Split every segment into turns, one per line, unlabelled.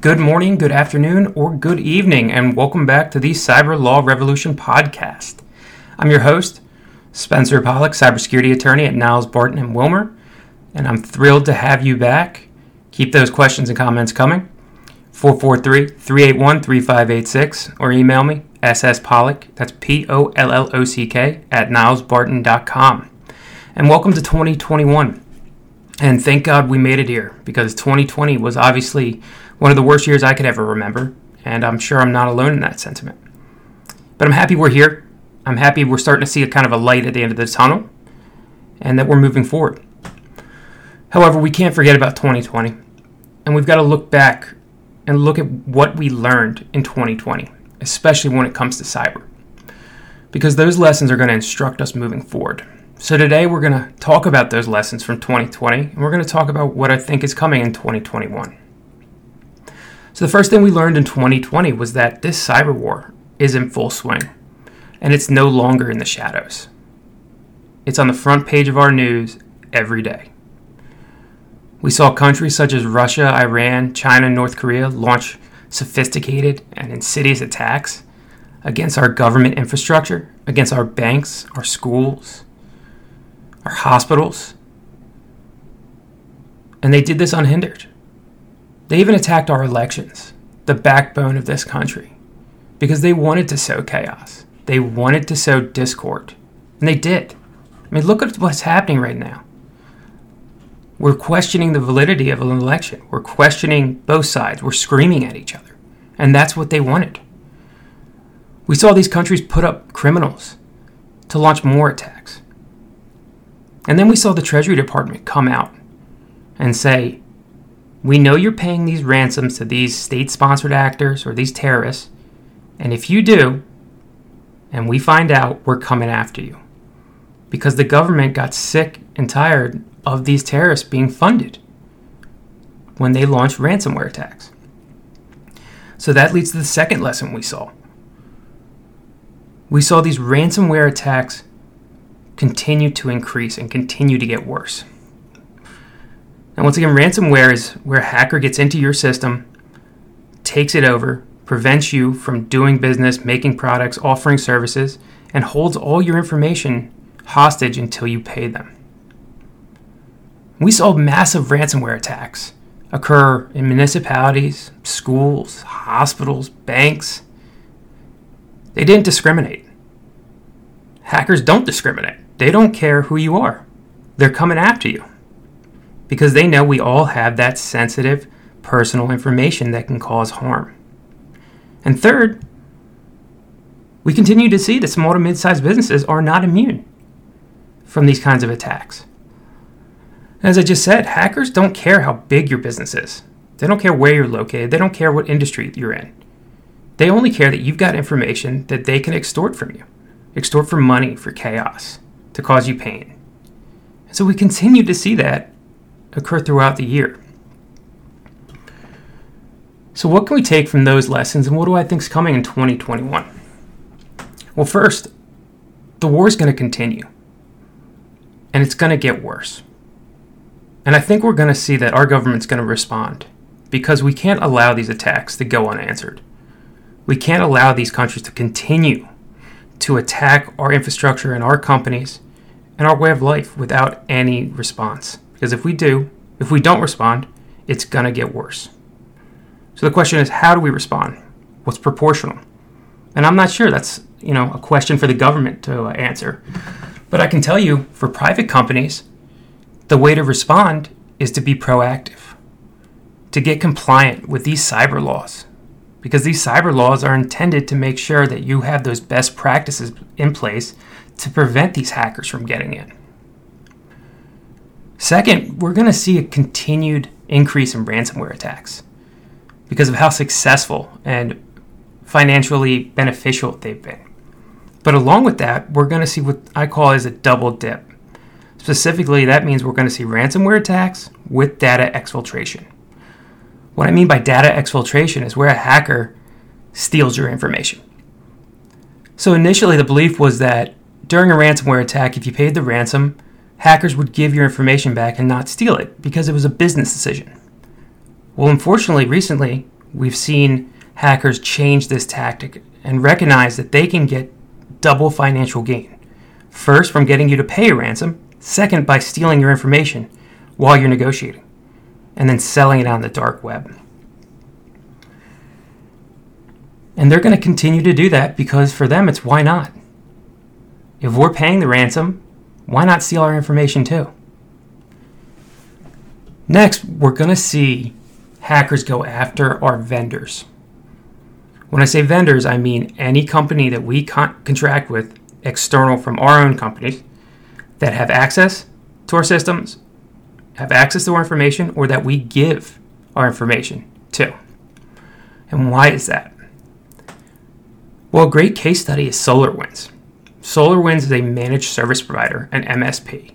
Good morning, good afternoon, or good evening, and welcome back to the Cyber Law Revolution podcast. I'm your host, Spencer Pollock, cybersecurity attorney at Niles Barton and Wilmer, and I'm thrilled to have you back. Keep those questions and comments coming. 443 381 3586 or email me, sspollock, that's P O L L O C K, at nilesbarton.com. And welcome to 2021. And thank God we made it here because 2020 was obviously one of the worst years I could ever remember, and I'm sure I'm not alone in that sentiment. But I'm happy we're here. I'm happy we're starting to see a kind of a light at the end of the tunnel and that we're moving forward. However, we can't forget about 2020, and we've got to look back and look at what we learned in 2020, especially when it comes to cyber, because those lessons are going to instruct us moving forward. So, today we're going to talk about those lessons from 2020, and we're going to talk about what I think is coming in 2021. So, the first thing we learned in 2020 was that this cyber war is in full swing, and it's no longer in the shadows. It's on the front page of our news every day. We saw countries such as Russia, Iran, China, and North Korea launch sophisticated and insidious attacks against our government infrastructure, against our banks, our schools, our hospitals. And they did this unhindered. They even attacked our elections, the backbone of this country, because they wanted to sow chaos. They wanted to sow discord. And they did. I mean, look at what's happening right now. We're questioning the validity of an election. We're questioning both sides. We're screaming at each other. And that's what they wanted. We saw these countries put up criminals to launch more attacks. And then we saw the Treasury Department come out and say, We know you're paying these ransoms to these state sponsored actors or these terrorists, and if you do, and we find out, we're coming after you. Because the government got sick and tired of these terrorists being funded when they launched ransomware attacks. So that leads to the second lesson we saw. We saw these ransomware attacks continue to increase and continue to get worse. And once again, ransomware is where a hacker gets into your system, takes it over, prevents you from doing business, making products, offering services, and holds all your information hostage until you pay them. We saw massive ransomware attacks occur in municipalities, schools, hospitals, banks. They didn't discriminate. Hackers don't discriminate. They don't care who you are. They're coming after you because they know we all have that sensitive personal information that can cause harm. And third, we continue to see that small to mid sized businesses are not immune from these kinds of attacks. As I just said, hackers don't care how big your business is. They don't care where you're located. They don't care what industry you're in. They only care that you've got information that they can extort from you, extort for money, for chaos to cause you pain. And so we continue to see that occur throughout the year. So, what can we take from those lessons, and what do I think is coming in 2021? Well, first, the war is going to continue, and it's going to get worse. And I think we're going to see that our government's going to respond because we can't allow these attacks to go unanswered. We can't allow these countries to continue to attack our infrastructure and our companies and our way of life without any response. Because if we do, if we don't respond, it's going to get worse. So the question is how do we respond? What's proportional? And I'm not sure that's, you know, a question for the government to uh, answer. But I can tell you for private companies, the way to respond is to be proactive. To get compliant with these cyber laws because these cyber laws are intended to make sure that you have those best practices in place to prevent these hackers from getting in. Second, we're going to see a continued increase in ransomware attacks because of how successful and financially beneficial they've been. But along with that, we're going to see what I call as a double dip. Specifically, that means we're going to see ransomware attacks with data exfiltration. What I mean by data exfiltration is where a hacker steals your information. So initially, the belief was that during a ransomware attack, if you paid the ransom, hackers would give your information back and not steal it because it was a business decision. Well, unfortunately, recently, we've seen hackers change this tactic and recognize that they can get double financial gain. First, from getting you to pay a ransom, second, by stealing your information while you're negotiating, and then selling it on the dark web. And they're going to continue to do that because for them, it's why not? If we're paying the ransom, why not steal our information too? Next, we're going to see hackers go after our vendors. When I say vendors, I mean any company that we con- contract with external from our own companies that have access to our systems, have access to our information, or that we give our information to. And why is that? Well, a great case study is SolarWinds. SolarWinds is a managed service provider, an MSP.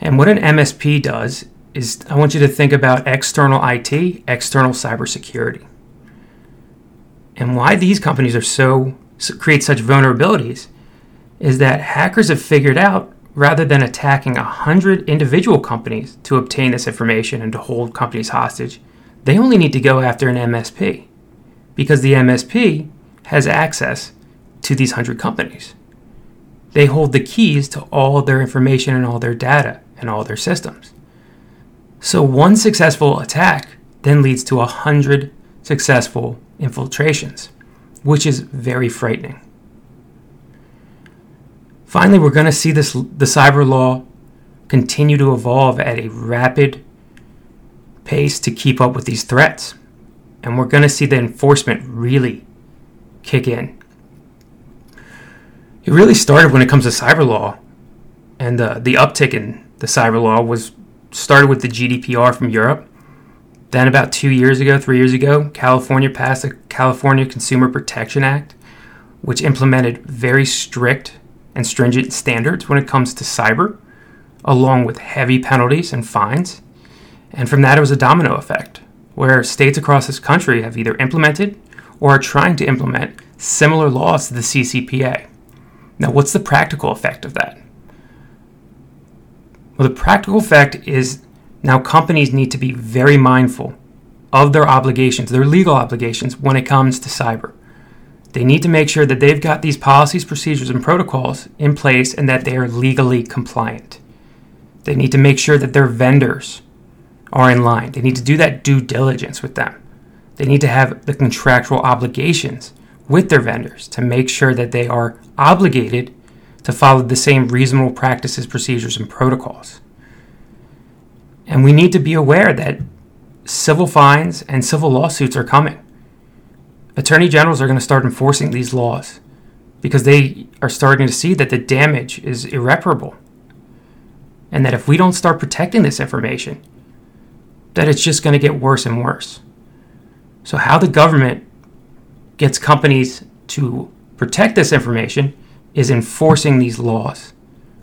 And what an MSP does is I want you to think about external IT, external cybersecurity. And why these companies are so create such vulnerabilities is that hackers have figured out rather than attacking 100 individual companies to obtain this information and to hold companies hostage, they only need to go after an MSP because the MSP has access to these 100 companies. They hold the keys to all their information and all their data and all their systems. So one successful attack then leads to 100 successful infiltrations, which is very frightening. Finally, we're going to see this the cyber law continue to evolve at a rapid pace to keep up with these threats. And we're going to see the enforcement really kick in. It really started when it comes to cyber law, and the, the uptick in the cyber law was started with the GDPR from Europe. Then, about two years ago, three years ago, California passed the California Consumer Protection Act, which implemented very strict and stringent standards when it comes to cyber, along with heavy penalties and fines. And from that, it was a domino effect, where states across this country have either implemented or are trying to implement similar laws to the CCPA. Now, what's the practical effect of that? Well, the practical effect is now companies need to be very mindful of their obligations, their legal obligations, when it comes to cyber. They need to make sure that they've got these policies, procedures, and protocols in place and that they are legally compliant. They need to make sure that their vendors are in line. They need to do that due diligence with them. They need to have the contractual obligations with their vendors to make sure that they are obligated to follow the same reasonable practices, procedures, and protocols. And we need to be aware that civil fines and civil lawsuits are coming. Attorney generals are going to start enforcing these laws because they are starting to see that the damage is irreparable. And that if we don't start protecting this information, that it's just going to get worse and worse. So, how the government gets companies to protect this information is enforcing these laws,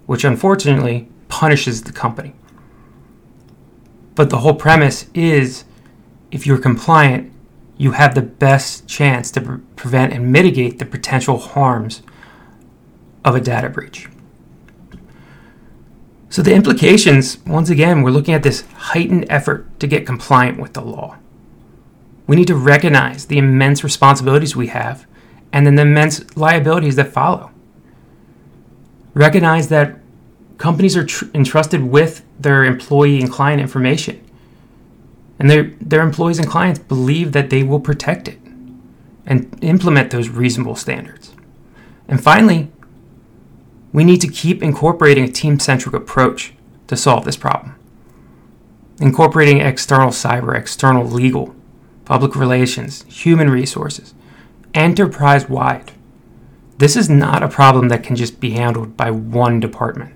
which unfortunately punishes the company. But the whole premise is if you're compliant, you have the best chance to pre- prevent and mitigate the potential harms of a data breach. So, the implications, once again, we're looking at this heightened effort to get compliant with the law. We need to recognize the immense responsibilities we have and then the immense liabilities that follow. Recognize that companies are tr- entrusted with their employee and client information. And their, their employees and clients believe that they will protect it and implement those reasonable standards. And finally, we need to keep incorporating a team centric approach to solve this problem. Incorporating external cyber, external legal, public relations, human resources, enterprise wide. This is not a problem that can just be handled by one department.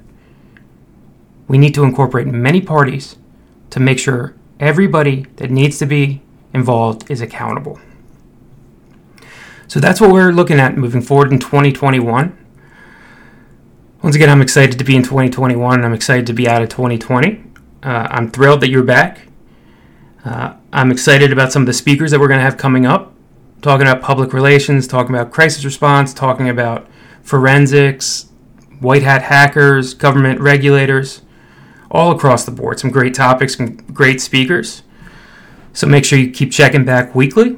We need to incorporate many parties to make sure everybody that needs to be involved is accountable. So that's what we're looking at moving forward in 2021. Once again, I'm excited to be in 2021 I'm excited to be out of 2020. Uh, I'm thrilled that you're back. Uh, I'm excited about some of the speakers that we're going to have coming up, talking about public relations, talking about crisis response, talking about forensics, white hat hackers, government regulators, all across the board. Some great topics, some great speakers. So make sure you keep checking back weekly.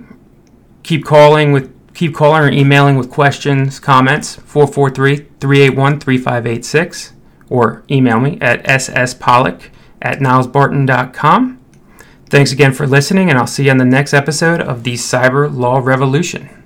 Keep calling with keep calling or emailing with questions, comments 443-381-3586 or email me at sspollock at nilesbarton.com. Thanks again for listening, and I'll see you on the next episode of the Cyber Law Revolution.